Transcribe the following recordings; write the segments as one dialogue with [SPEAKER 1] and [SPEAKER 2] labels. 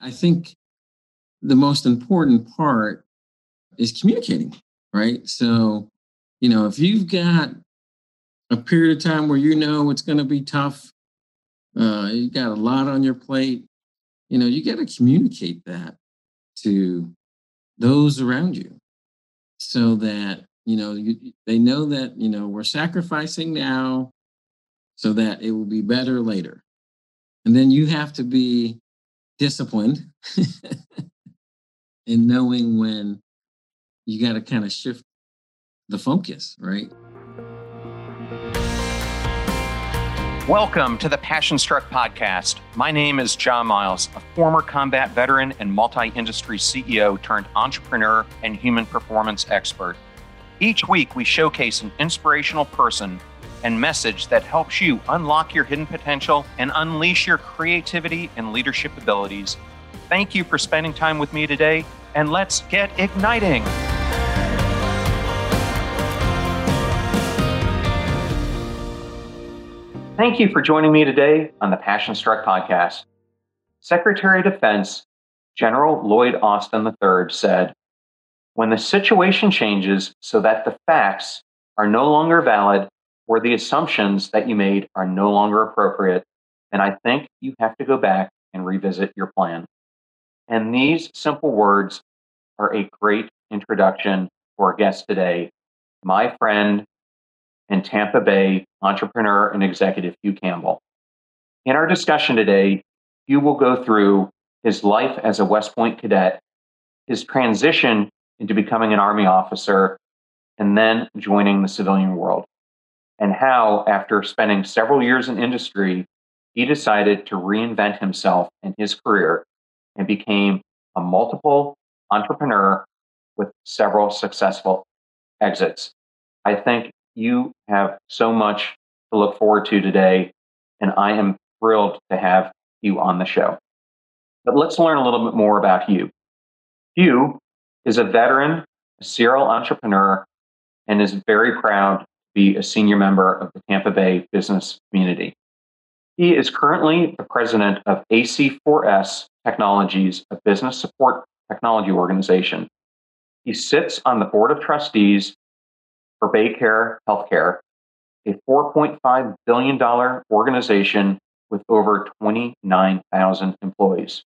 [SPEAKER 1] I think the most important part is communicating, right? So, you know, if you've got a period of time where you know it's going to be tough, uh, you got a lot on your plate, you know, you got to communicate that to those around you so that, you know, you, they know that, you know, we're sacrificing now so that it will be better later. And then you have to be disciplined in knowing when you got to kind of shift the focus, right?
[SPEAKER 2] Welcome to the Passion Struck podcast. My name is John Miles, a former combat veteran and multi industry CEO turned entrepreneur and human performance expert. Each week, we showcase an inspirational person and message that helps you unlock your hidden potential and unleash your creativity and leadership abilities. Thank you for spending time with me today, and let's get igniting. Thank you for joining me today on the Passion Struck podcast. Secretary of Defense General Lloyd Austin III said, When the situation changes so that the facts are no longer valid or the assumptions that you made are no longer appropriate, And I think you have to go back and revisit your plan. And these simple words are a great introduction for our guest today, my friend and Tampa Bay entrepreneur and executive Hugh Campbell. In our discussion today, Hugh will go through his life as a West Point cadet, his transition into becoming an Army officer, and then joining the civilian world, and how, after spending several years in industry, he decided to reinvent himself in his career and became a multiple entrepreneur with several successful exits. I think you have so much to look forward to today, and I am thrilled to have you on the show. But let's learn a little bit more about Hugh. Hugh is a veteran, a serial entrepreneur, and is very proud be a senior member of the Tampa Bay business community. He is currently the president of AC4S Technologies, a business support technology organization. He sits on the board of trustees for BayCare Healthcare, a $4.5 billion organization with over 29,000 employees.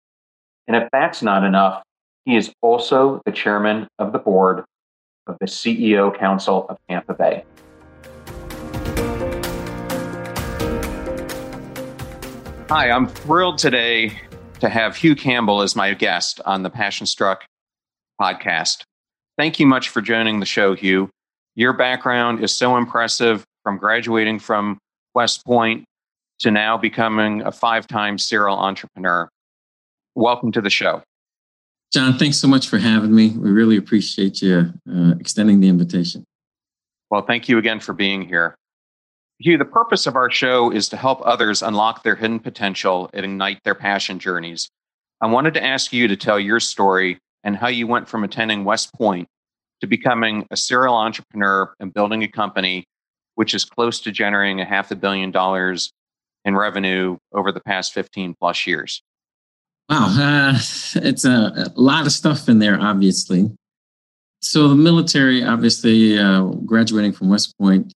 [SPEAKER 2] And if that's not enough, he is also the chairman of the board of the CEO Council of Tampa Bay. Hi, I'm thrilled today to have Hugh Campbell as my guest on the Passion Struck podcast. Thank you much for joining the show, Hugh. Your background is so impressive from graduating from West Point to now becoming a five time serial entrepreneur. Welcome to the show.
[SPEAKER 1] John, thanks so much for having me. We really appreciate you uh, extending the invitation.
[SPEAKER 2] Well, thank you again for being here. Hugh, the purpose of our show is to help others unlock their hidden potential and ignite their passion journeys. I wanted to ask you to tell your story and how you went from attending West Point to becoming a serial entrepreneur and building a company which is close to generating a half a billion dollars in revenue over the past 15 plus years?
[SPEAKER 1] Wow, uh, it's a, a, lot of stuff in there, obviously. So, the military, obviously, uh, graduating from West Point,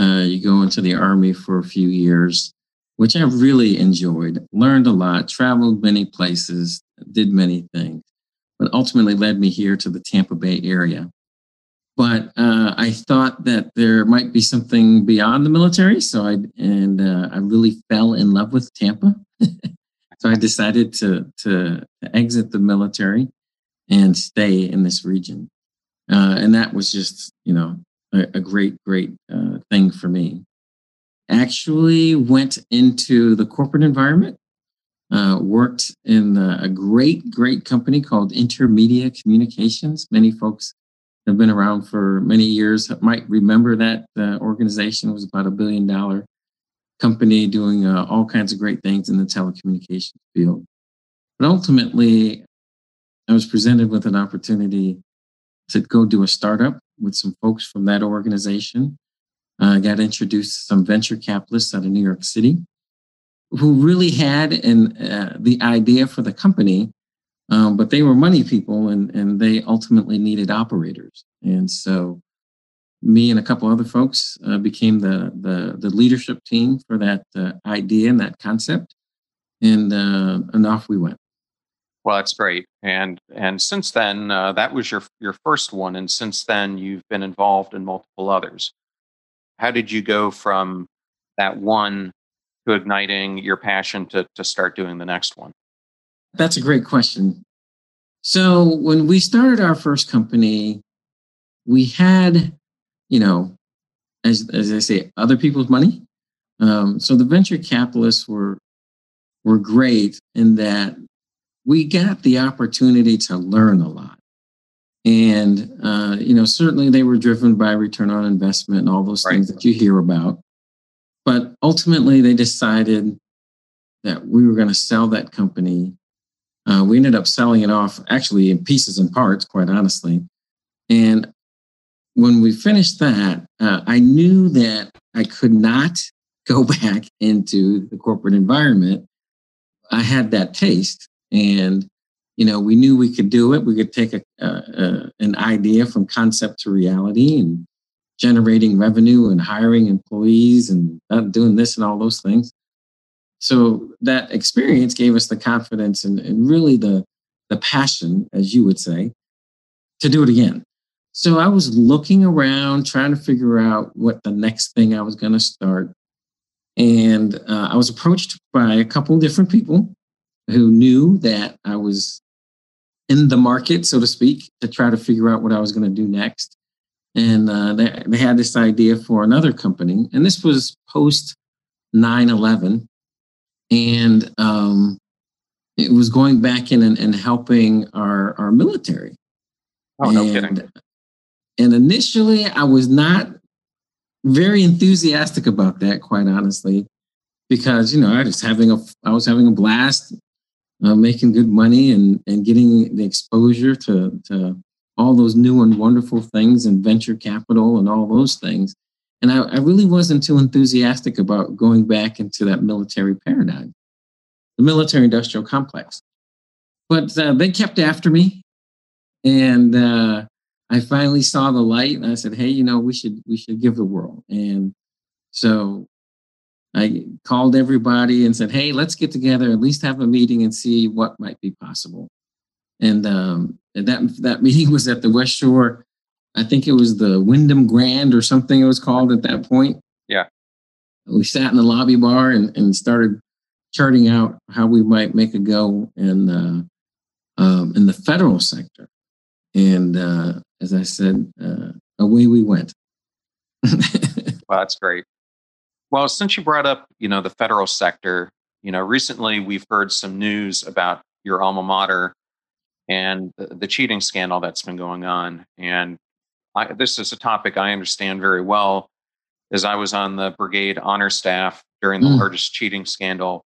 [SPEAKER 1] uh, you go into the Army for a few years, which I really enjoyed, learned a lot, traveled many places, did many things, but ultimately led me here to the Tampa Bay area but uh, I thought that there might be something beyond the military. So I and uh, I really fell in love with Tampa. so I decided to, to, exit the military and stay in this region, uh, and that was just you know a, a great great uh, thing for me. Actually, went into the corporate environment. Uh, worked in a great, great company called Intermedia Communications. Many folks have been around for many years might remember that uh, organization was about a billion dollar company doing uh, all kinds of great things in the telecommunications field. But ultimately, I was presented with an opportunity to go do a startup with some folks from that organization. I uh, got introduced to some venture capitalists out of New York City who really had an, uh, the idea for the company Um, but they were money people and, and they ultimately needed operators. And so me and a couple other folks uh, became the, the, the leadership team for that uh, idea and that concept. And, uh, and off we went.
[SPEAKER 2] Well, that's great. And and since then, uh, that was your your first one, and since then, you've been involved in multiple others. How did you go from that one to igniting your passion to to start doing the next one?
[SPEAKER 1] That's a great question. So when we started our first company, we had, you know, as as I say, other people's money. Um, so the venture capitalists were were great in that we got the opportunity to learn a lot. And, uh, you know, certainly they were driven by return on investment and all those right. things that you hear about. But ultimately, they decided that we were going to sell that company. Uh, we ended up selling it off actually in pieces and parts, quite honestly. And when we finished that, uh, I knew that I could not go back into the corporate environment. I had that taste and you know we knew we could do it. We could take a, a, an idea from concept to reality and generating revenue and hiring employees and doing this and all those things. So that experience gave us the confidence and, and really the the passion as you would say to do it again. So i was looking around trying to figure out what the next thing i was going to start. And uh, i was approached by a couple different people who knew that I was in the market, so to speak, to try to figure out what I was going to do next. And uh, they, they had this idea for another company, and this was post 9 11. And um, it was going back in and, and helping our, our military.
[SPEAKER 2] Oh, no kidding.
[SPEAKER 1] And initially, I was not very enthusiastic about that, quite honestly, because you know I was having a I was having a blast uh, making good money and, and getting the exposure to, to all those new and wonderful things and venture capital and all those things. And I, I really wasn't too enthusiastic about going back into that military paradigm, the military industrial complex. But uh, they kept after me. And uh, I finally saw the light and I said, hey, you know, we should we should give the world. And so I called everybody and said, "Hey, let's get together, at least have a meeting and see what might be possible." And, um, and that that meeting was at the West Shore. I think it was the Wyndham Grand or something it was called at that point.
[SPEAKER 2] Yeah.
[SPEAKER 1] We sat in the lobby bar and, and started charting out how we might make a go in uh, um, in the federal sector. And uh, as I said, uh, away we went.
[SPEAKER 2] well, that's great. Well, since you brought up, you know, the federal sector, you know, recently we've heard some news about your alma mater and the, the cheating scandal that's been going on. And I, this is a topic I understand very well, as I was on the brigade honor staff during the mm. largest cheating scandal,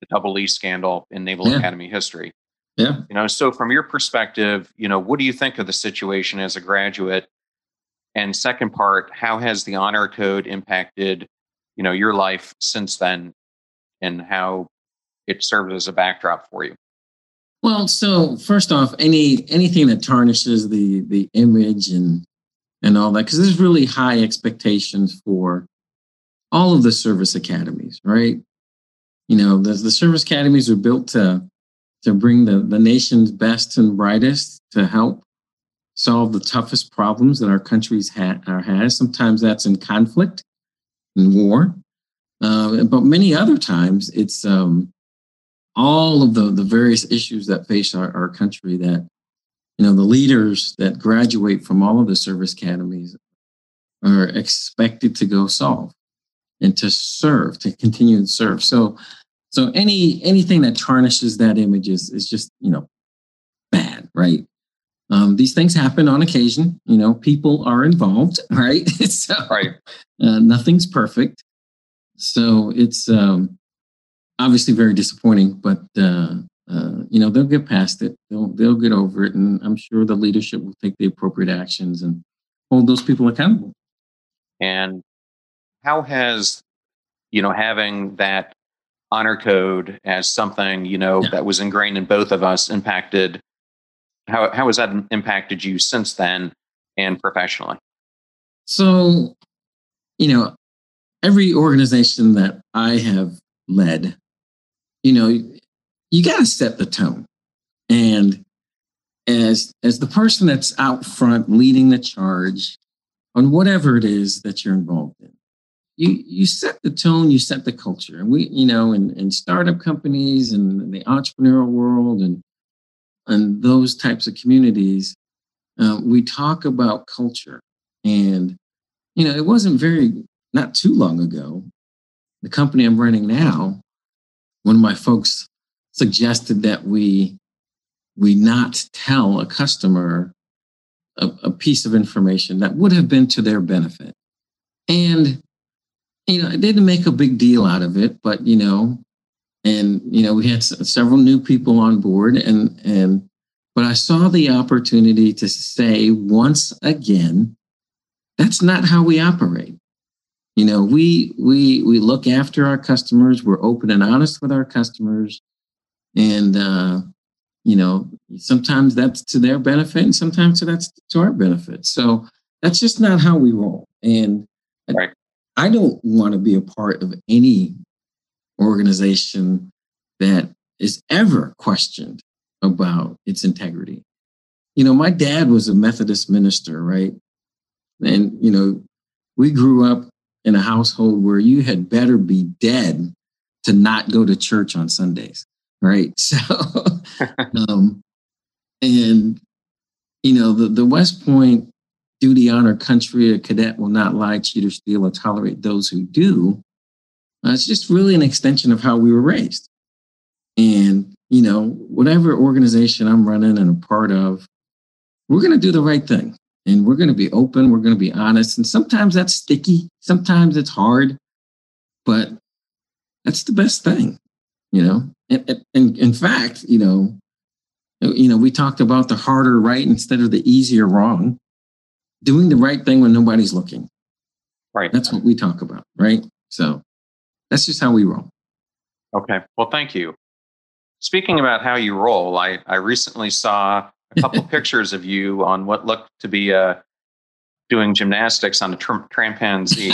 [SPEAKER 2] the Double E scandal in Naval yeah. Academy history.
[SPEAKER 1] Yeah.
[SPEAKER 2] You know, so from your perspective, you know, what do you think of the situation as a graduate? And second part, how has the honor code impacted you know your life since then and how it served as a backdrop for you?
[SPEAKER 1] Well so first off any anything that tarnishes the the image and and all that because there's really high expectations for all of the service academies right? You know the, the service academies are built to to bring the, the nation's best and brightest to help solve the toughest problems that our country's ha- has. Sometimes that's in conflict and war. But many other times, it's um, all of the, the various issues that face our, our country that, you know, the leaders that graduate from all of the service academies are expected to go solve and to serve, to continue to serve. So, so any anything that tarnishes that image is, is just, you know, bad, right? Um, these things happen on occasion. You know, people are involved, right? so,
[SPEAKER 2] right.
[SPEAKER 1] Uh, nothing's perfect. So it's um, obviously very disappointing, but uh, uh, you know they'll get past it. They'll they'll get over it, and I'm sure the leadership will take the appropriate actions and hold those people accountable.
[SPEAKER 2] And how has you know having that honor code as something you know yeah. that was ingrained in both of us impacted how how has that impacted you since then and professionally?
[SPEAKER 1] So you know every organization that i have led you know you got to set the tone. And as as the person that's out front leading the charge on whatever it is that you're involved in you you set the tone you set the culture. And we you know in, in startup companies and the entrepreneurial world and and those types of communities uh, we talk about culture. And you know it wasn't very not too long ago the company i'm running now one of my folks suggested that we we not tell a customer a, a piece of information that would have been to their benefit. And you know, I didn't make a big deal out of it, but you know, and you know, we had several new people on board, and and but I saw the opportunity to say once again, that's not how we operate. You know, we we we look after our customers. We're open and honest with our customers, and uh, you know, sometimes that's to their benefit, and sometimes that's to our benefit. So that's just not how we roll. And right. I don't want to be a part of any organization that is ever questioned about its integrity. You know, my dad was a Methodist minister, right? And, you know, we grew up in a household where you had better be dead to not go to church on Sundays, right? So, um, and, you know, the, the West Point duty, honor, country, a cadet will not lie, cheat, or steal, or tolerate those who do. Uh, it's just really an extension of how we were raised. And, you know, whatever organization I'm running and a part of, we're going to do the right thing. And we're going to be open. We're going to be honest. And sometimes that's sticky. Sometimes it's hard. But that's the best thing, you know? And, and in fact, you know, you know, we talked about the harder right instead of the easier wrong doing the right thing when nobody's looking.
[SPEAKER 2] Right.
[SPEAKER 1] That's what we talk about, right? So that's just how we roll.
[SPEAKER 2] Okay. Well, thank you. Speaking about how you roll, I, I recently saw a couple pictures of you on what looked to be uh, doing gymnastics on a tr- trampanzee.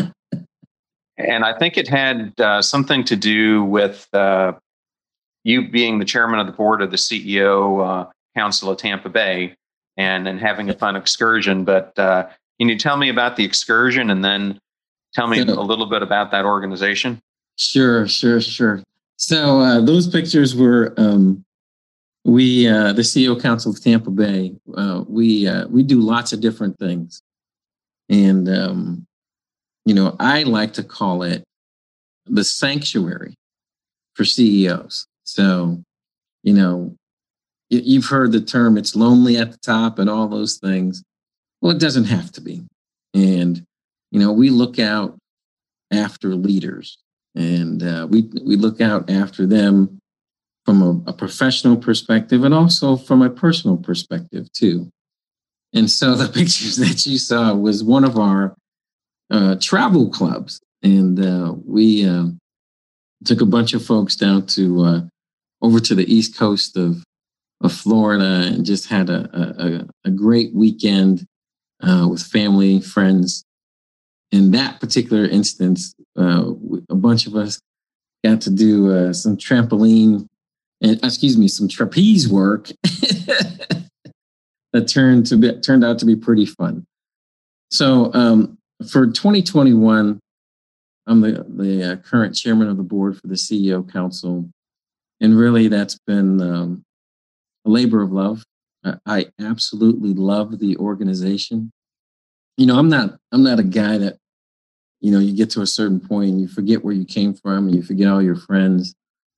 [SPEAKER 2] and I think it had uh, something to do with uh, you being the chairman of the board of the CEO uh, Council of Tampa Bay and and having a fun excursion. But uh, can you tell me about the excursion and then tell me a little bit about that organization?
[SPEAKER 1] Sure, sure, sure. So uh, those pictures were um, we uh, the CEO Council of Tampa Bay. Uh, we uh, we do lots of different things, and um, you know I like to call it the sanctuary for CEOs. So you know you've heard the term it's lonely at the top and all those things. Well, it doesn't have to be. And, you know, we look out after leaders and uh, we, we look out after them from a, a, professional perspective and also from a personal perspective, too. And so the pictures that you saw was one of our uh, travel clubs. And uh, we uh, took a bunch of folks down to uh, over to the east coast of of Florida and just had a, a, a great weekend uh, with family, friends. In that particular instance, uh, a bunch of us got to do uh, some trampoline and excuse me, some trapeze work that turned to be, turned out to be pretty fun. So um, for 2021, I'm the the uh, current chairman of the board for the CEO Council, and really that's been um, a labor of love. I absolutely love the organization. You know, I'm not I'm not a guy that, you know, you get to a certain point and you forget where you came from and you forget all your friends.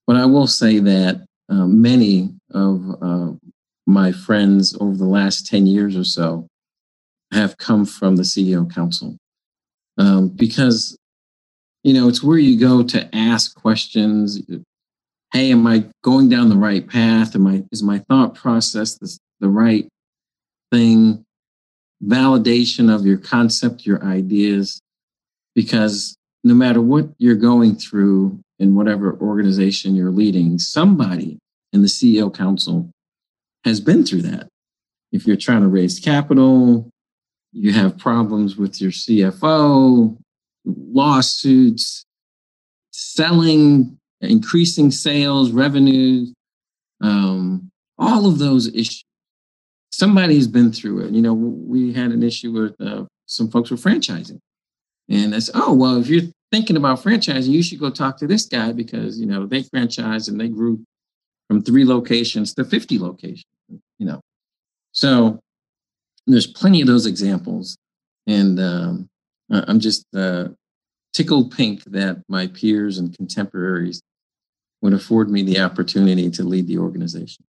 [SPEAKER 1] But I will say that uh, many of uh, my friends over the last 10 years or so have come from the CEO Council. Um, because, you know, it's where you go to ask questions, hey, am I going down the right path? Am I is my thought process the, the right thing? Validation of your concept, your ideas, because no matter what you're going through, in whatever organization you're leading, somebody in the CEO council has been through that. If you're trying to raise capital, you have problems with your CFO, lawsuits, selling, increasing sales, revenues, um, all of those issues. Somebody's been through it. You know, we had an issue with uh, some folks with franchising. And I said, oh, well, if you're thinking about franchising, you should go talk to this guy because, you know, they franchised and they grew from three locations to 50 locations, you know. So there's plenty of those examples. And um, I'm just uh, tickled pink that my peers and contemporaries would afford me the opportunity to lead the organization.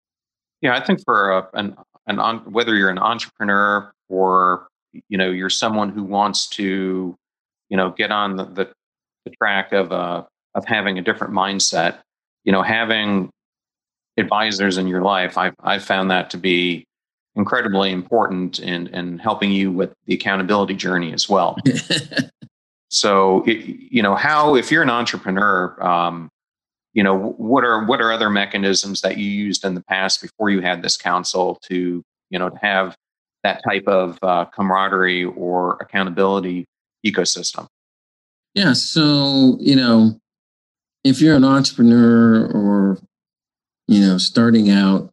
[SPEAKER 3] Yeah, I think for an, an on, whether you're an entrepreneur or you know you're someone who wants to you know get on the, the, the track of uh, of having a different mindset, you know, having advisors in your life, I've I've found that to be incredibly important in in helping you with the accountability journey as well. so, it, you know, how if you're an entrepreneur, um, you know, what are what are other mechanisms that you used in the past before you had this council to you know to have that type of uh, camaraderie or accountability ecosystem?
[SPEAKER 1] Yeah. So, you know, if you're an entrepreneur or, you know, starting out,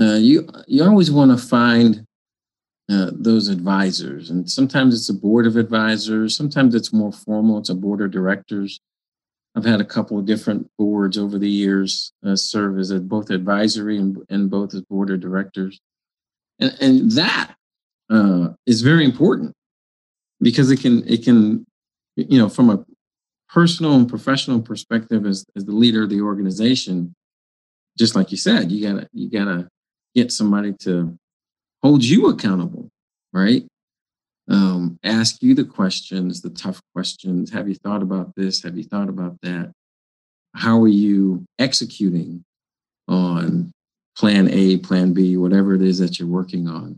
[SPEAKER 1] uh, you you always want to find uh, those advisors, and sometimes it's a board of advisors. Sometimes it's more formal. It's a board of directors. I've had a couple of different boards over the years uh, serve as both advisory and, and both as board of directors, and, and that uh, is very important because it can it can you know from a personal and professional perspective as, as the leader of the organization just like you said you gotta you gotta get somebody to hold you accountable right? Um, ask you the questions the tough questions. Have you thought about this? Have you thought about that? How are you executing on plan a plan b whatever it is that you're working on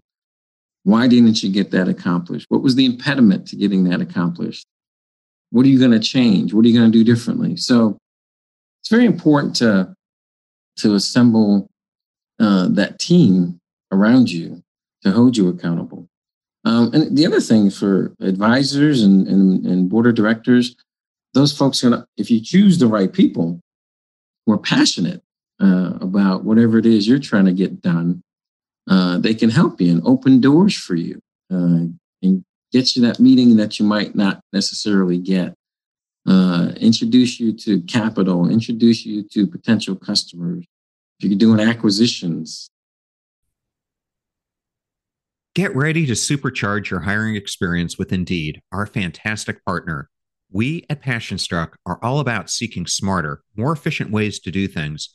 [SPEAKER 1] why didn't you get that accomplished? What was the impediment to getting that accomplished? What are you going to change? What are you going to do differently? So it's very important to to assemble uh, that team around you to hold you accountable. Um, and the other thing for advisors and, and, and board of directors, those folks are gonna, if you choose the right people who are passionate uh, about whatever it is you're trying to get done, uh, they can help you and open doors for you uh, and get you that meeting that you might not necessarily get. Uh, introduce you to capital, introduce you to potential customers. If you're doing acquisitions,
[SPEAKER 2] Get ready to supercharge your hiring experience with Indeed, our fantastic partner. We at PassionStruck are all about seeking smarter, more efficient ways to do things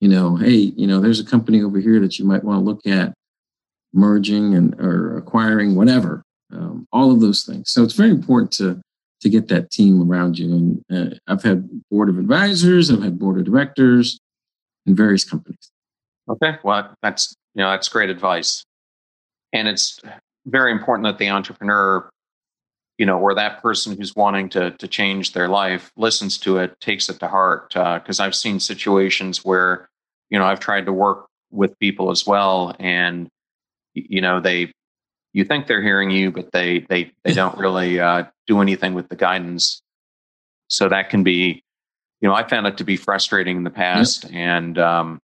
[SPEAKER 1] you know, hey, you know, there's a company over here that you might want to look at merging and or acquiring, whatever. Um, all of those things. So it's very important to to get that team around you. And uh, I've had board of advisors, I've had board of directors in various companies.
[SPEAKER 3] Okay, well, that's
[SPEAKER 2] You know, that's great advice. And it's very important that the entrepreneur, you know, or that person who's wanting to to change their life listens to it, takes it to heart. Because uh, I've seen situations where, you know, I've tried to work with people as well, and you know, they you think they're hearing you, but they they they don't really uh, do anything with the guidance. So that can be, you know, I found it to be frustrating in the past, yep. and um,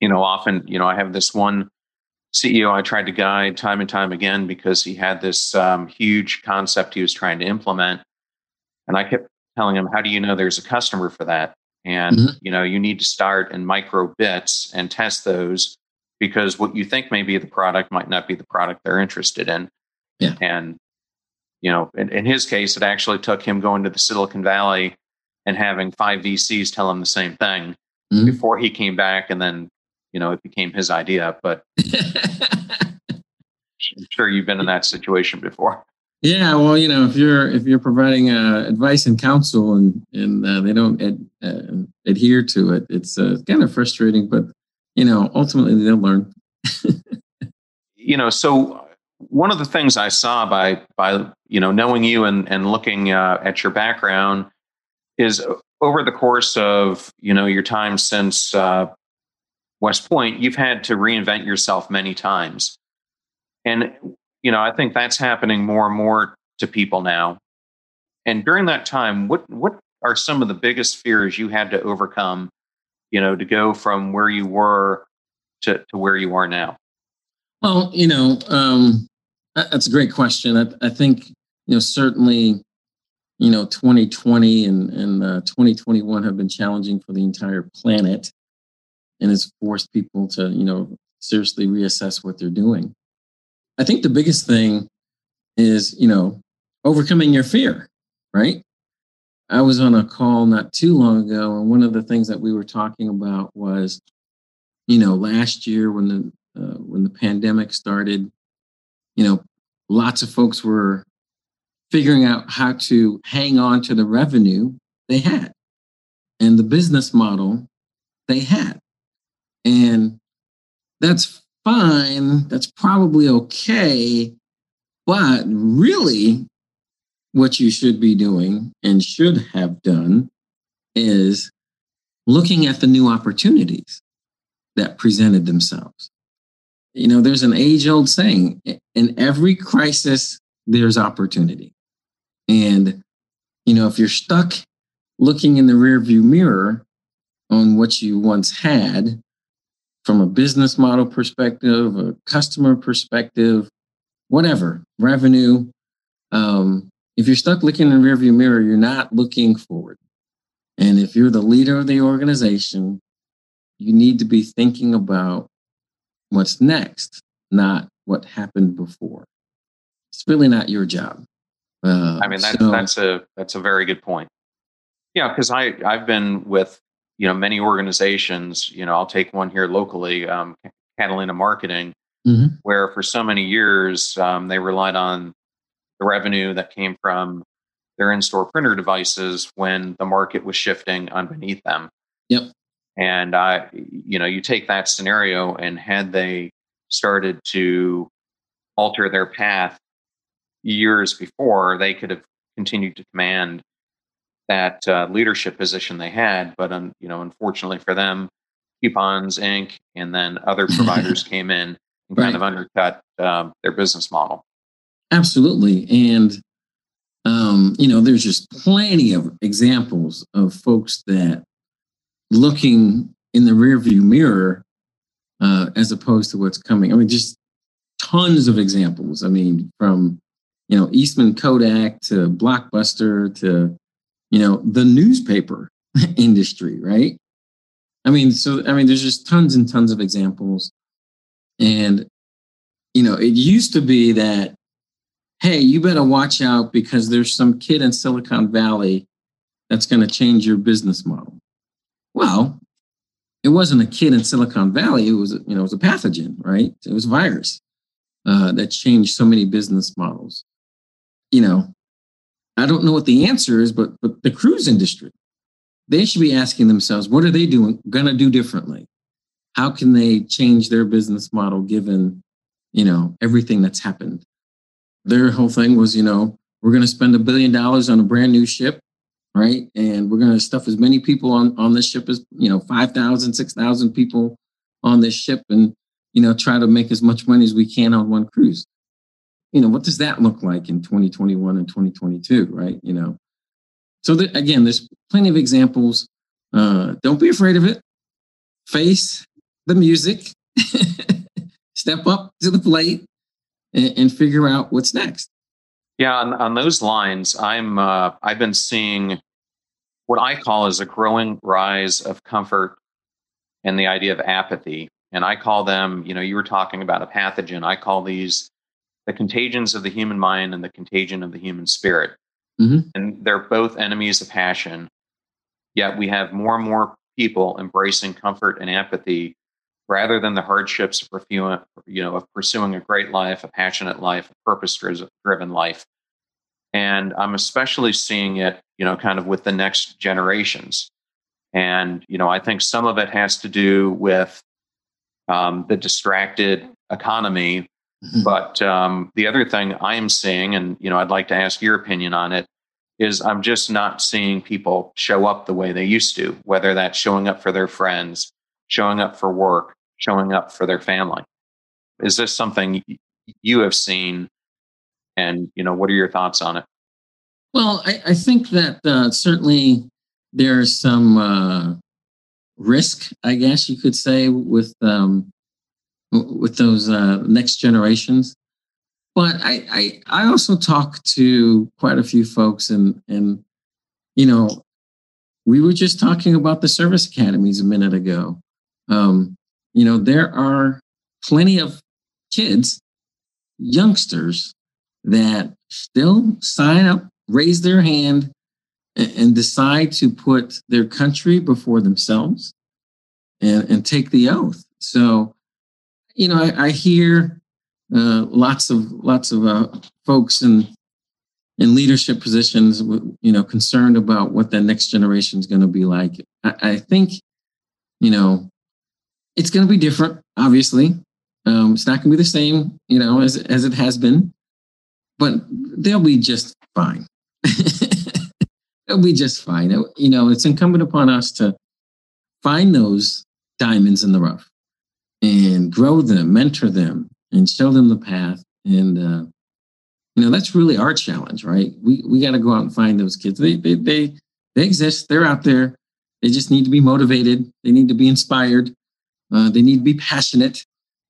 [SPEAKER 2] you know, often, you know, I have this one CEO I tried to guide time and time again because he had this um, huge concept he was trying to implement. And I kept telling him, How do you know there's a customer for that? And, mm-hmm. you know, you need to start in micro bits and test those because what you think may be the product might not be the product they're interested in.
[SPEAKER 1] Yeah.
[SPEAKER 2] And, you know, in, in his case, it actually took him going to the Silicon Valley and having five VCs tell him the same thing mm-hmm. before he came back and then you know, it became his idea. But I'm sure you've been in that situation before.
[SPEAKER 1] Yeah, well, you know, if you're if you're providing uh, advice and counsel and and uh, they don't ad, uh, adhere to it, it's uh, kind of frustrating. But you know, ultimately they'll learn.
[SPEAKER 2] you know, so one of the things I saw by by you know knowing you and and looking uh, at your background is over the course of you know your time since uh, West Point, you've had to reinvent yourself many times. And, you know, I think that's happening more and more to people now. And during that time, what, what are some of the biggest fears you had to overcome, you know, to go from where you were to, to where you are now?
[SPEAKER 1] Well, you know, um, that's a great question. I, I think, you know, certainly, you know, 2020 and, and uh, 2021 have been challenging for the entire planet and it's forced people to, you know, seriously reassess what they're doing. I think the biggest thing is, you know, overcoming your fear, right? I was on a call not too long ago, and one of the things that we were talking about was, you know, last year when the uh, when the pandemic started, you know, lots of folks were figuring out how to hang on to the revenue they had and the business model they had. And that's fine. That's probably okay. But really, what you should be doing and should have done is looking at the new opportunities that presented themselves. You know, there's an age old saying in every crisis, there's opportunity. And, you know, if you're stuck looking in the rearview mirror on what you once had, from a business model perspective, a customer perspective, whatever, revenue. Um, if you're stuck looking in the rearview mirror, you're not looking forward. And if you're the leader of the organization, you need to be thinking about what's next, not what happened before. It's really not your job.
[SPEAKER 2] Uh, I mean, that's so, that's a that's a very good point. Yeah, because I I've been with you know many organizations you know i'll take one here locally um, catalina marketing mm-hmm. where for so many years um, they relied on the revenue that came from their in-store printer devices when the market was shifting underneath them
[SPEAKER 1] yep
[SPEAKER 2] and i you know you take that scenario and had they started to alter their path years before they could have continued to command that uh, leadership position they had. But um, you know, unfortunately for them, Coupons Inc. and then other providers came in and right. kind of undercut um, their business model.
[SPEAKER 1] Absolutely, and um, you know, there's just plenty of examples of folks that looking in the rearview mirror uh, as opposed to what's coming. I mean, just tons of examples. I mean, from you know Eastman Kodak to Blockbuster to you know, the newspaper industry, right? I mean, so, I mean, there's just tons and tons of examples. And, you know, it used to be that, hey, you better watch out because there's some kid in Silicon Valley that's going to change your business model. Well, it wasn't a kid in Silicon Valley. It was, you know, it was a pathogen, right? It was a virus uh, that changed so many business models. You know, I don't know what the answer is, but but the cruise industry, they should be asking themselves, what are they doing going to do differently? how can they change their business model given, you know, everything that's happened? Their whole thing was, you know, we're going to spend a billion dollars on a brand new ship, right? And we're going to stuff as many people on, on this ship as, you know, 5,000, 6,000 people on this ship and, you know, try to make as much money as we can on one cruise. You know, what does that look like in 2021 and 2022, right? You know, so th- again, there's plenty of examples. Uh, don't be afraid of it. Face the music, step up to the plate, and, and figure out what's next.
[SPEAKER 2] Yeah, on, on those lines, I'm uh, I've been seeing what I call as a growing rise of comfort and the idea of apathy. And I call them, you know, you were talking about a pathogen. I call these the contagions of the human mind and the contagion of the human spirit. Mm-hmm. And they're both enemies of passion. Yet we have more and more people embracing comfort and apathy rather than the hardships of pursuing, you know, of pursuing a great life, a passionate life, a purpose-driven life. And I'm especially seeing it, you know, kind of with the next generations. And you know, I think some of it has to do with um, the distracted economy. Mm-hmm. But um, the other thing I am seeing, and you know, I'd like to ask your opinion on it, is I'm just not seeing people show up the way they used to. Whether that's showing up for their friends, showing up for work, showing up for their family. Is this something you have seen? And you know, what are your thoughts on it?
[SPEAKER 1] Well, I, I think that uh, certainly there's some uh, risk, I guess you could say, with um, with those uh, next generations. But I, I I also talk to quite a few folks, and and you know, we were just talking about the service academies a minute ago. Um, you know, there are plenty of kids, youngsters that still sign up, raise their hand, and, and decide to put their country before themselves and, and take the oath. So, you know, I, I hear uh, lots of lots of uh, folks in in leadership positions, you know, concerned about what the next generation is going to be like. I, I think, you know, it's going to be different, obviously. Um, it's not going to be the same, you know, as, as it has been, but they'll be just fine. they'll be just fine. You know, it's incumbent upon us to find those diamonds in the rough and grow them, mentor them, and show them the path. And, uh, you know, that's really our challenge, right? We, we got to go out and find those kids. They, they, they, they exist. They're out there. They just need to be motivated. They need to be inspired. Uh, they need to be passionate,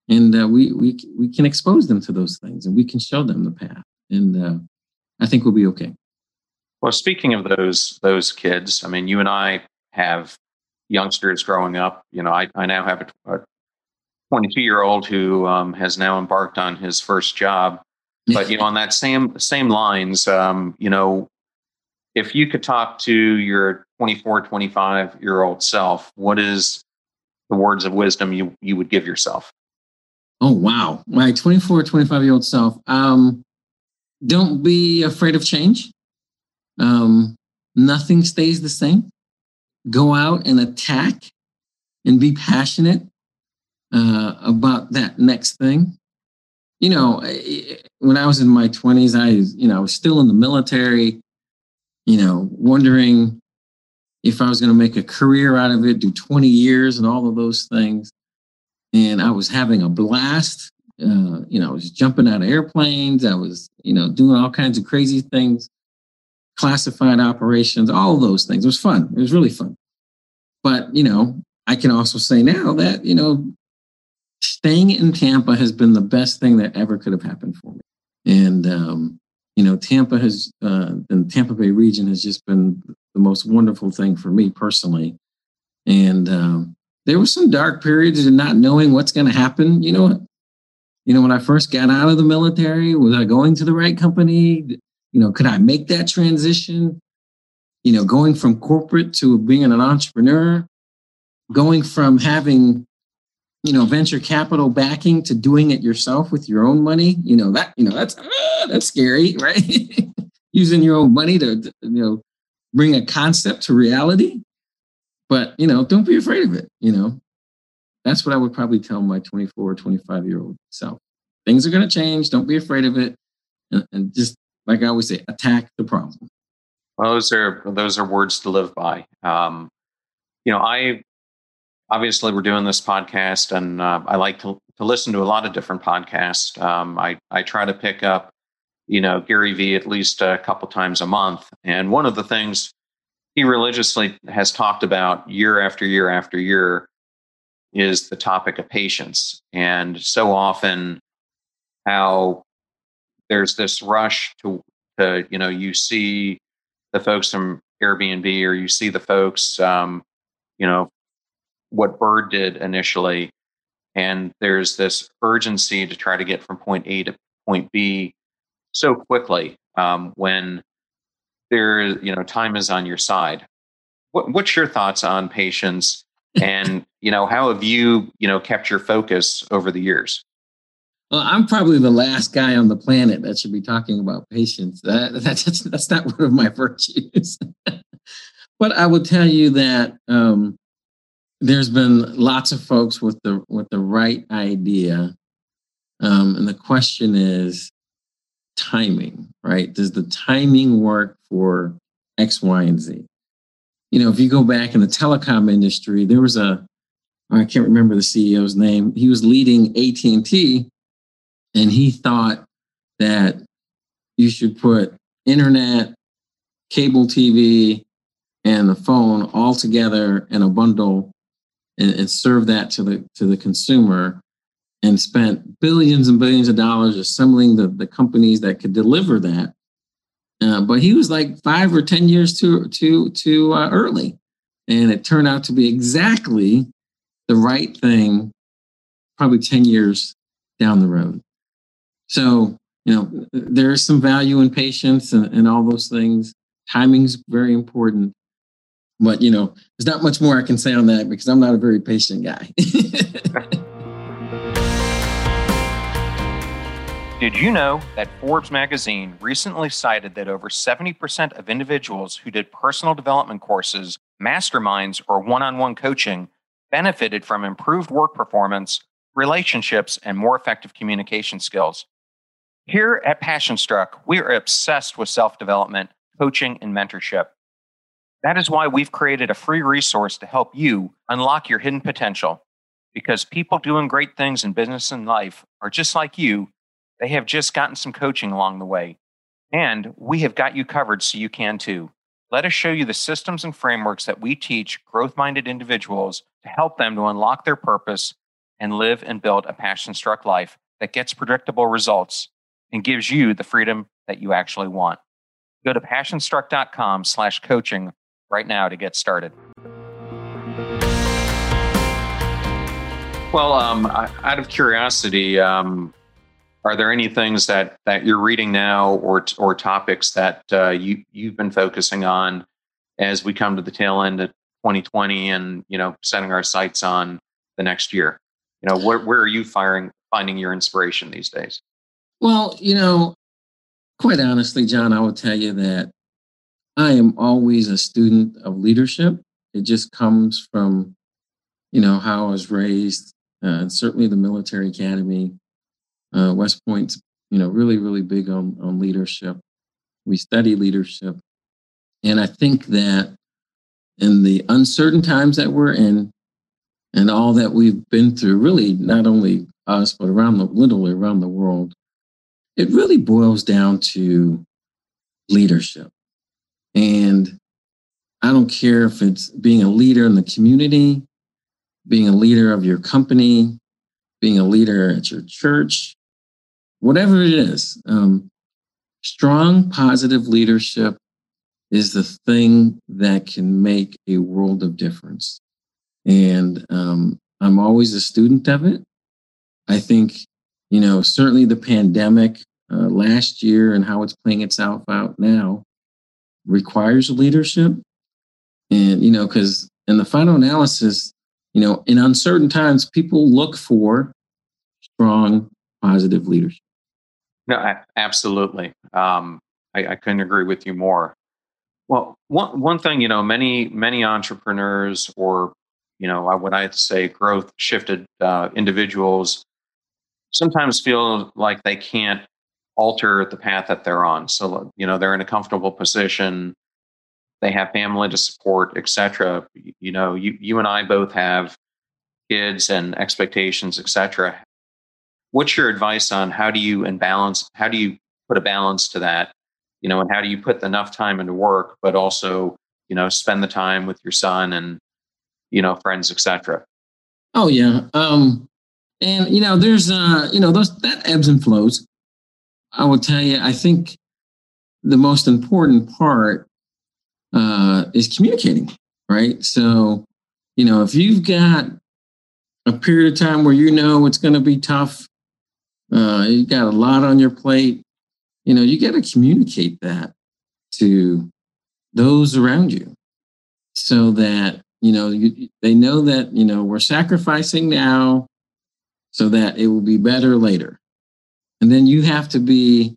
[SPEAKER 1] and uh, we we we can expose them to those things, and we can show them the path, and uh, I think we'll be okay.
[SPEAKER 2] Well, speaking of those those kids, I mean, you and I have youngsters growing up. You know, I, I now have a, a 22 year old who um, has now embarked on his first job. But you know, on that same same lines, um, you know, if you could talk to your 24, 25 year old self, what is the words of wisdom you, you would give yourself?
[SPEAKER 1] Oh, wow. My 24, 25 year old self. Um, don't be afraid of change. Um, nothing stays the same. Go out and attack and be passionate uh, about that next thing. You know, when I was in my 20s, I, you know, I was still in the military, you know, wondering if I was going to make a career out of it, do 20 years and all of those things. And I was having a blast. Uh, you know, I was jumping out of airplanes. I was, you know, doing all kinds of crazy things, classified operations, all those things. It was fun. It was really fun. But, you know, I can also say now that, you know, staying in Tampa has been the best thing that ever could have happened for me. And, um, you know, Tampa has, uh, the Tampa Bay region has just been the most wonderful thing for me personally. And um, there were some dark periods of not knowing what's going to happen. You know, you know, when I first got out of the military, was I going to the right company? You know, could I make that transition? You know, going from corporate to being an entrepreneur, going from having, you know, venture capital backing to doing it yourself with your own money. You know that, you know, that's ah, that's scary, right? Using your own money to, you know, bring a concept to reality. But, you know, don't be afraid of it, you know. that's what I would probably tell my 24 or 25 year old self. Things are going to change. Don't be afraid of it. And, and, just like I always say, attack the problem.
[SPEAKER 2] Well, those are those are words to live by. Um, you know, I obviously we're doing this podcast, and uh, I like to, to listen to a lot of different podcasts. Um, I I try to pick up, you know, Gary Vee at least a couple times a month, and one of the things he religiously has talked about year after year after year is the topic of patience. And so often, how there's this rush to, to you know, you see the folks from Airbnb or you see the folks, um, you know, what Bird did initially. And there's this urgency to try to get from point A to point B so quickly um, when there, you know, time is on your side. What, what's your thoughts on patience and you know how have you you know kept your focus over the years
[SPEAKER 1] well i'm probably the last guy on the planet that should be talking about patience that, that's, that's not one of my virtues but i will tell you that um, there's been lots of folks with the with the right idea um, and the question is timing right does the timing work for x y and z you know, if you go back in the telecom industry, there was a I can't remember the CEO's name. He was leading AT&T and he thought that you should put internet, cable TV, and the phone all together in a bundle and, and serve that to the to the consumer and spent billions and billions of dollars assembling the, the companies that could deliver that uh, but he was like five or ten years too too too uh, early, and it turned out to be exactly the right thing. Probably ten years down the road. So you know there is some value in patience and, and all those things. Timing's very important, but you know there's not much more I can say on that because I'm not a very patient guy.
[SPEAKER 2] Did you know that Forbes magazine recently cited that over 70% of individuals who did personal development courses, masterminds, or one on one coaching benefited from improved work performance, relationships, and more effective communication skills? Here at Passion Struck, we are obsessed with self development, coaching, and mentorship. That is why we've created a free resource to help you unlock your hidden potential. Because people doing great things in business and life are just like you they have just gotten some coaching along the way. And we have got you covered so you can too. Let us show you the systems and frameworks that we teach growth minded individuals to help them to unlock their purpose and live and build a passion struck life that gets predictable results and gives you the freedom that you actually want. Go to passionstruck.com slash coaching right now to get started. Well, um, out of curiosity, um, are there any things that that you're reading now or or topics that uh, you you've been focusing on as we come to the tail end of 2020 and you know setting our sights on the next year you know where, where are you firing finding your inspiration these days
[SPEAKER 1] well you know quite honestly john i will tell you that i am always a student of leadership it just comes from you know how i was raised uh, and certainly the military academy uh, West Point's, you know, really, really big on, on leadership. We study leadership. And I think that in the uncertain times that we're in and all that we've been through, really not only us, but around the literally around the world, it really boils down to leadership. And I don't care if it's being a leader in the community, being a leader of your company, being a leader at your church, whatever it is. Um, strong, positive leadership is the thing that can make a world of difference. And um, I'm always a student of it. I think, you know, certainly the pandemic uh, last year and how it's playing itself out now requires leadership. And, you know, because in the final analysis, you know, in uncertain times, people look for strong, positive leadership.
[SPEAKER 2] No, absolutely. Um, I, I, couldn't agree with you more. Well, one one thing you know, many many entrepreneurs or you know, what I'd say growth shifted uh, individuals sometimes feel like they can't alter the path that they're on. So, you know, they're in a comfortable position, they have family to support, etc. You know, you, you and I both have kids and expectations, etc. What's your advice on how do you imbalance, how do you put a balance to that? You know, and how do you put enough time into work, but also, you know, spend the time with your son and, you know, friends, etc.
[SPEAKER 1] Oh yeah. Um, and you know, there's uh, you know, those that ebbs and flows. I will tell you, I think the most important part uh, is communicating, right? So, you know, if you've got a period of time where you know it's going to be tough, uh, you got a lot on your plate, you know, you got to communicate that to those around you so that, you know, you, they know that, you know, we're sacrificing now so that it will be better later. And then you have to be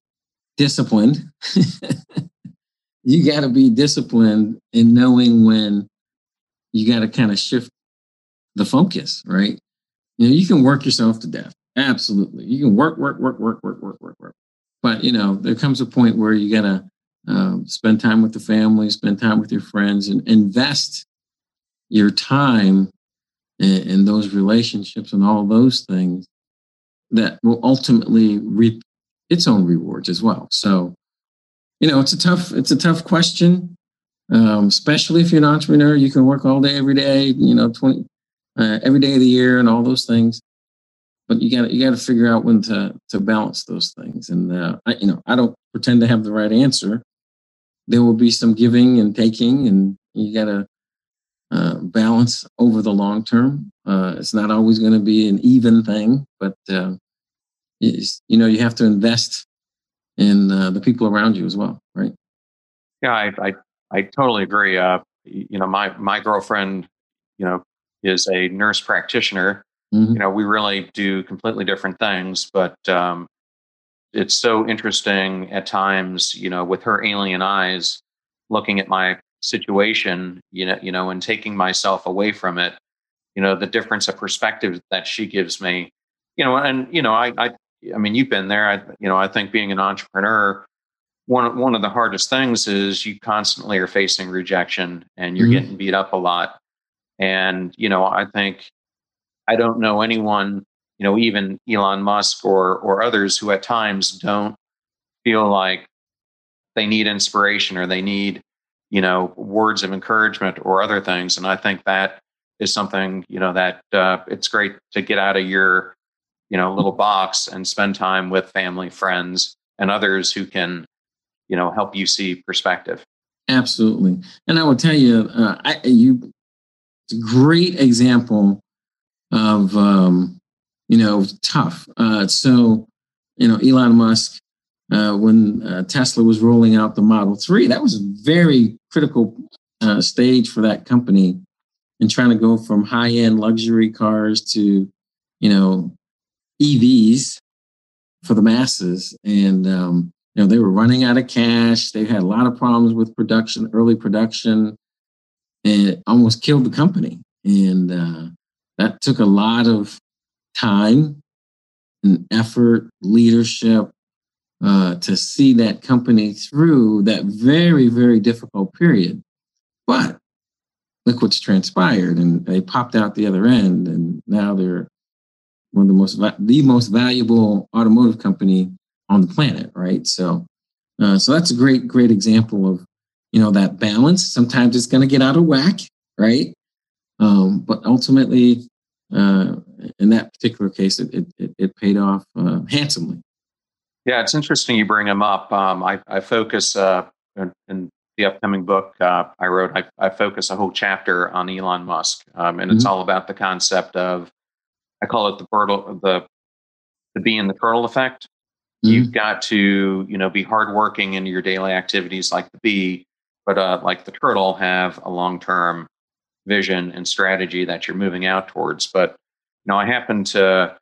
[SPEAKER 1] disciplined. you got to be disciplined in knowing when you got to kind of shift the focus, right? You know, you can work yourself to death. Absolutely. You can work, work, work, work, work, work, work, work. But, you know, there comes a point where you got to um, spend time with the family, spend time with your friends, and invest your time in, in those relationships and all those things that will ultimately reap its own rewards as well. So, you know, it's a tough it's a tough question, um, especially if you're an entrepreneur. You can work all day, every day, you know, twenty uh, every day of the year, and all those things. But you got you got to figure out when to to balance those things. And uh, I, you know, I don't pretend to have the right answer. There will be some giving and taking, and you got to uh, balance over the long term. Uh, it's not always going to be an even thing, but uh, you know you have to invest in uh, the people around you as well, right?
[SPEAKER 2] Yeah, I I, I totally agree. Uh, you know, my my girlfriend, you know, is a nurse practitioner. Mm-hmm. You know, we really do completely different things, but um, it's so interesting at times. You know, with her alien eyes, looking at my situation, you know, you know, and taking myself away from it. You know, the difference of perspective that she gives me. You know, and you know, I I I mean, you've been there. I, you know, I think being an entrepreneur, one one of the hardest things is you constantly are facing rejection and you're mm-hmm. getting beat up a lot. And you know, I think I don't know anyone, you know, even Elon Musk or or others who at times don't feel like they need inspiration or they need, you know, words of encouragement or other things. And I think that is something, you know, that uh, it's great to get out of your you know little box and spend time with family friends and others who can you know help you see perspective.
[SPEAKER 1] Absolutely. And i will tell you uh, I, you it's a great example of um, you know tough. Uh, so you know elon musk uh, when uh, tesla was rolling out the model 3 that was a very critical uh, stage for that company and trying to go from high-end luxury cars to you know EVs for the masses, and um, you know they were running out of cash. They had a lot of problems with production, early production, and it almost killed the company. And uh, that took a lot of time and effort, leadership uh, to see that company through that very, very difficult period. But look what's transpired, and they popped out the other end, and now they're one of the most the most valuable automotive company on the planet, right? So, uh, so that's a great great example of you know that balance. Sometimes it's going to get out of whack, right? Um, but ultimately, uh, in that particular case, it it, it paid off uh, handsomely.
[SPEAKER 2] Yeah, it's interesting you bring him up. Um, I, I focus uh, in, in, the upcoming book uh, I wrote. I, I, focus a whole chapter on Elon Musk, um, and mm-hmm. it's all about the concept of I call it the Bertle, the the bee and the turtle effect. Mm-hmm. You've got to, you know, be hardworking in your daily activities like the bee, but uh, like the turtle, have a long term vision and strategy that you're moving out towards. But you know, I happened to,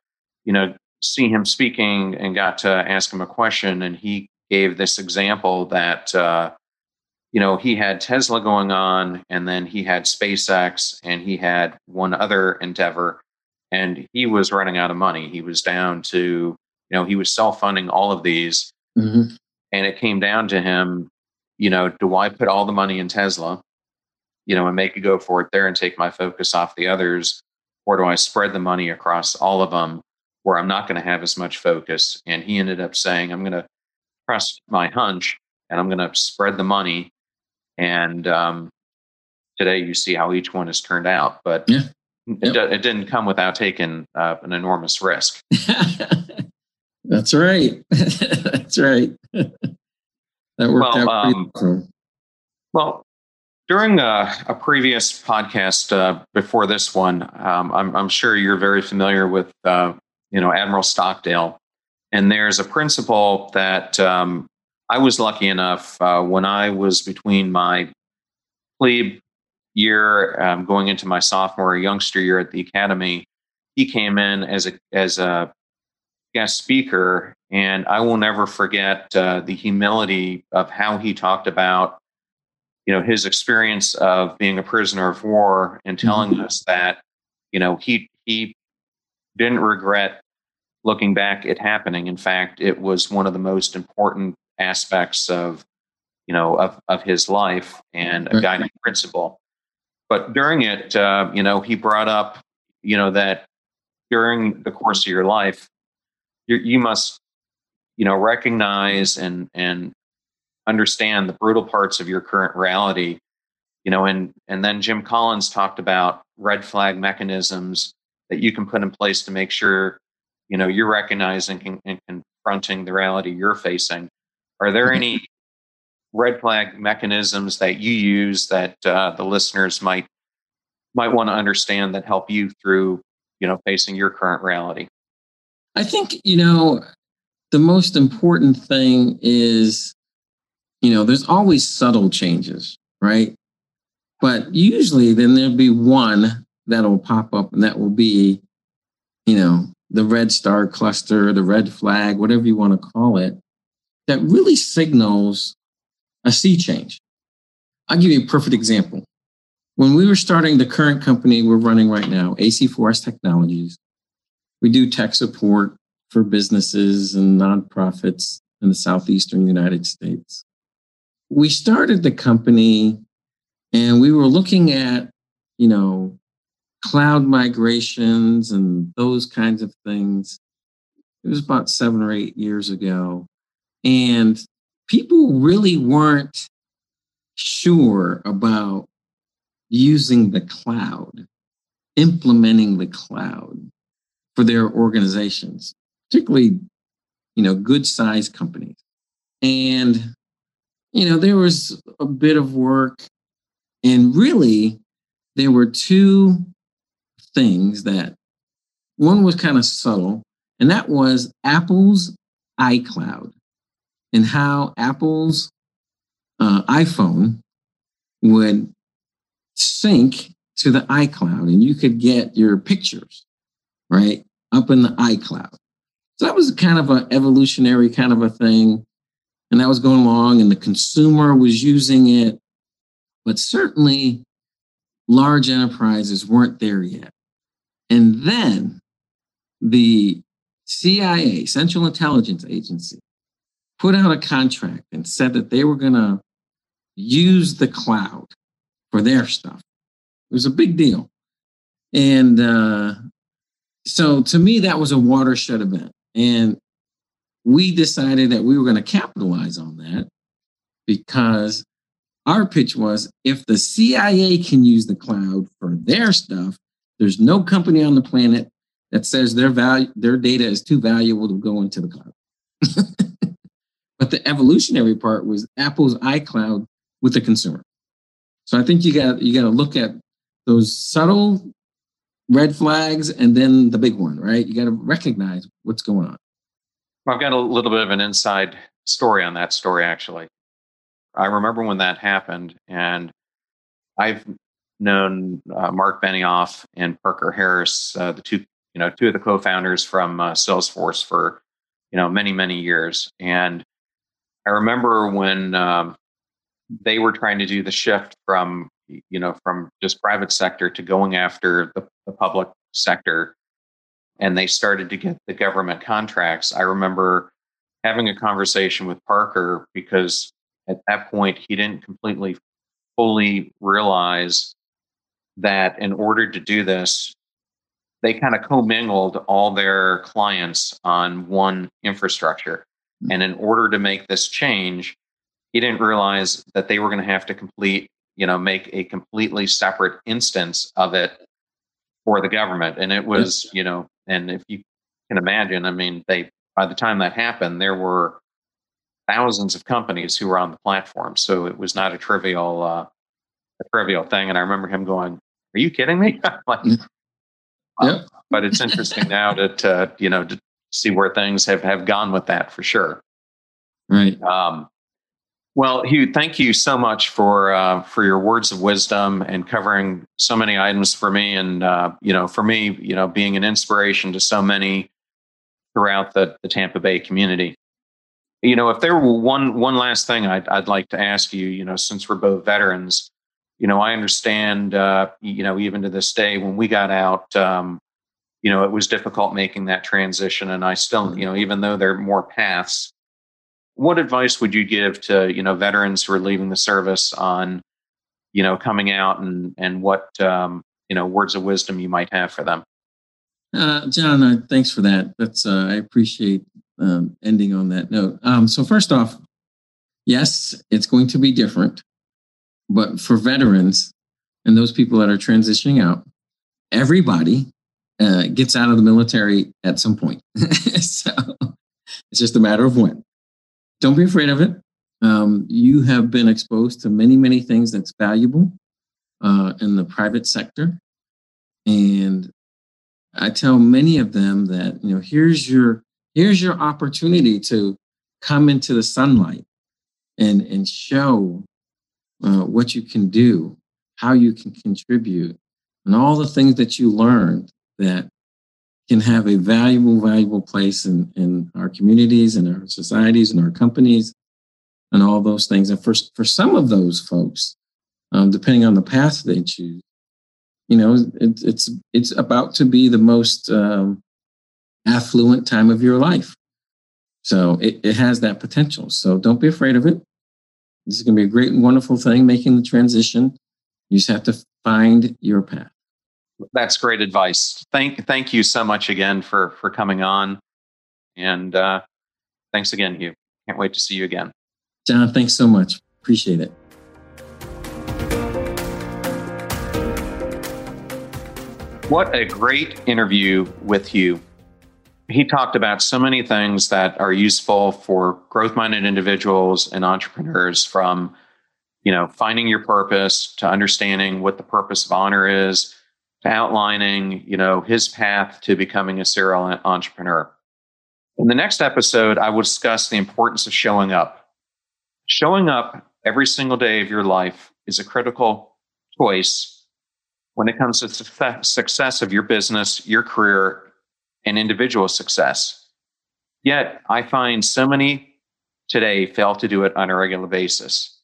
[SPEAKER 2] you know, see him speaking and got to ask him a question, and he gave this example that uh, you know, he had Tesla going on, and then he had SpaceX, and he had one other endeavor, and he was running out of money. He was down to, you know, he was self funding all of these. Mm-hmm. And it came down to him, you know, do I put all the money in Tesla, you know, and make a go for it there and take my focus off the others? Or do I spread the money across all of them where I'm not going to have as much focus? And he ended up saying, I'm going to trust my hunch and I'm going to spread the money and um, today you see how each one has turned out. But yeah. It, yep. it, didn't come without taking uh, an enormous risk.
[SPEAKER 1] That's right. That's right. that worked well, out um,
[SPEAKER 2] well. Well, during a, a previous podcast uh, before this one, um, I'm, I'm, sure you're very familiar with, uh, you know, Admiral Stockdale, and there's a principle that um, I was lucky enough uh, when I was between my plebe year, um, going into my sophomore youngster year at the academy. He came in as a as a guest speaker, and I will never forget uh, the humility of how he talked about you know his experience of being a prisoner of war and telling mm-hmm. us that you know he he didn't regret looking back at happening in fact it was one of the most important aspects of you know of, of his life and a guiding principle but during it uh, you know he brought up you know that during the course of your life you, you must you know recognize and and understand the brutal parts of your current reality you know and and then jim collins talked about red flag mechanisms that you can put in place to make sure you know you're recognizing and confronting the reality you're facing are there mm-hmm. any red flag mechanisms that you use that uh, the listeners might might want to understand that help you through you know facing your current reality?
[SPEAKER 1] I think you know the most important thing is you know there's always subtle changes, right? But usually then there'll be one that'll pop up and that will be you know the red star cluster, the red flag, whatever you want to call it that really signals a sea change. I'll give you a perfect example. When we were starting the current company we're running right now, AC4S Technologies, we do tech support for businesses and nonprofits in the southeastern United States. We started the company and we were looking at, you know, cloud migrations and those kinds of things. It was about seven or eight years ago. And people really weren't sure about using the cloud, implementing the cloud for their organizations, particularly, you know, good sized companies. And, you know, there was a bit of work. And really, there were two things that one was kind of subtle, and that was Apple's iCloud and how Apple's uh, iPhone would sync to the iCloud and you could get your pictures, right, up in the iCloud. So that was kind of an evolutionary kind of a thing. And that was going along, and the consumer was using it. But certainly, large enterprises weren't there yet. And then the CIA, Central Intelligence Agency, put out a contract and said that they were going to use the cloud for their stuff. It was a big deal. And uh, so to me, that was a watershed event. And we decided that we were going to capitalize on that because our pitch was if the CIA can use the cloud for their stuff, there's no company on the planet that says their value, their data is too valuable to go into the cloud. But the evolutionary part was Apple's iCloud with the consumer. So I think you got you got to look at those subtle red flags and then the big one, right? You got to recognize what's going on.
[SPEAKER 2] I've got a little bit of an inside story on that story actually. I remember when that happened, and I've known uh, Mark Benioff and Parker Harris, uh, the two you know two of the co-founders from uh, Salesforce for you know many many years, and I remember when um, they were trying to do the shift from you know from just private sector to going after the, the public sector and they started to get the government contracts. I remember having a conversation with parker because at that point he didn't completely fully realize that in order to do this they kind of commingled all their clients on one infrastructure and in order to make this change he didn't realize that they were going to have to complete you know make a completely separate instance of it for the government. And it was you know and if you can imagine i mean they by the time that happened there were thousands of companies who were on the platform. So it was not a trivial uh, a trivial thing. And i remember him going are you kidding me? Like,
[SPEAKER 1] yeah.
[SPEAKER 2] but it's interesting now to, to you know to see where things have have gone with that for sure
[SPEAKER 1] right
[SPEAKER 2] um, well, Hugh, thank you so much for uh, for your words of wisdom and covering so many items for me, and uh, you know, for me, you know, being an inspiration to so many throughout the, the Tampa Bay community. You know, if there were one one last thing I'd I'd like to ask you, you know, since we're both veterans, you know, I understand, uh, you know, even to this day, when we got out, um, you know, it was difficult making that transition, and I still, you know, even though there are more paths what advice would you give to you know veterans who are leaving the service on you know coming out and and what um, you know words of wisdom you might have for them?
[SPEAKER 1] Uh, john uh, thanks for that. That's uh, i appreciate um, ending on that note. Um, so first off yes it's going to be different but for veterans and those people that are transitioning out everybody uh, gets out of the military at some point so it's just a matter of when don't be afraid of it. Um, you have been exposed to many, many things that's valuable uh, in the private sector. And I tell many of them that, you know, here's your here's your opportunity to come into the sunlight and and show uh, what you can do, how you can contribute, and all the things that you learned that can have a valuable, valuable place in, in our communities and our societies and our companies and all those things. And for, for some of those folks, um, depending on the path they choose, you know, it, it's it's about to be the most um, affluent time of your life. So it, it has that potential. So don't be afraid of it. This is going to be a great wonderful thing, making the transition. You just have to find your path.
[SPEAKER 2] That's great advice. Thank thank you so much again for for coming on, and uh, thanks again, Hugh. Can't wait to see you again.
[SPEAKER 1] John, thanks so much. Appreciate it.
[SPEAKER 2] What a great interview with Hugh. He talked about so many things that are useful for growth minded individuals and entrepreneurs from you know finding your purpose to understanding what the purpose of honor is outlining, you know, his path to becoming a serial entrepreneur. In the next episode, I will discuss the importance of showing up. Showing up every single day of your life is a critical choice when it comes to success of your business, your career, and individual success. Yet, I find so many today fail to do it on a regular basis.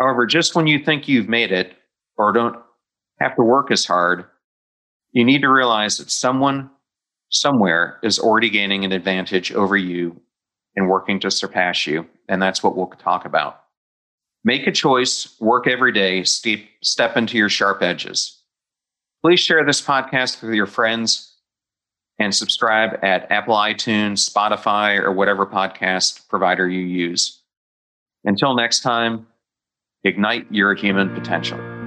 [SPEAKER 2] However, just when you think you've made it or don't have to work as hard, you need to realize that someone somewhere is already gaining an advantage over you and working to surpass you. And that's what we'll talk about. Make a choice, work every day, step, step into your sharp edges. Please share this podcast with your friends and subscribe at Apple iTunes, Spotify, or whatever podcast provider you use. Until next time, ignite your human potential.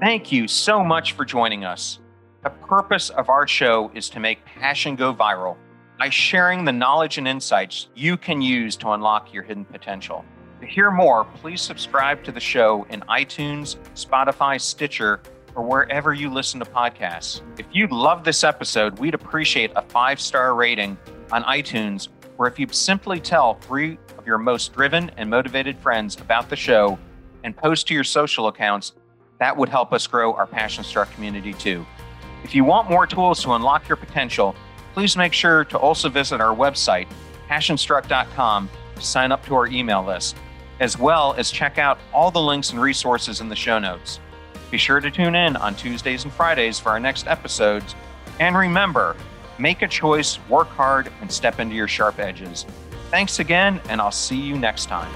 [SPEAKER 2] Thank you so much for joining us. The purpose of our show is to make passion go viral by sharing the knowledge and insights you can use to unlock your hidden potential. To hear more, please subscribe to the show in iTunes, Spotify, Stitcher, or wherever you listen to podcasts. If you love this episode, we'd appreciate a five star rating on iTunes, or if you simply tell three of your most driven and motivated friends about the show and post to your social accounts that would help us grow our Passion Struck community too. If you want more tools to unlock your potential, please make sure to also visit our website, passionstruck.com, to sign up to our email list. as well as check out all the links and resources in the show notes. Be sure to tune in on Tuesdays and Fridays for our next episodes. And remember, make a choice, work hard, and step into your sharp edges. Thanks again, and I'll see you next time.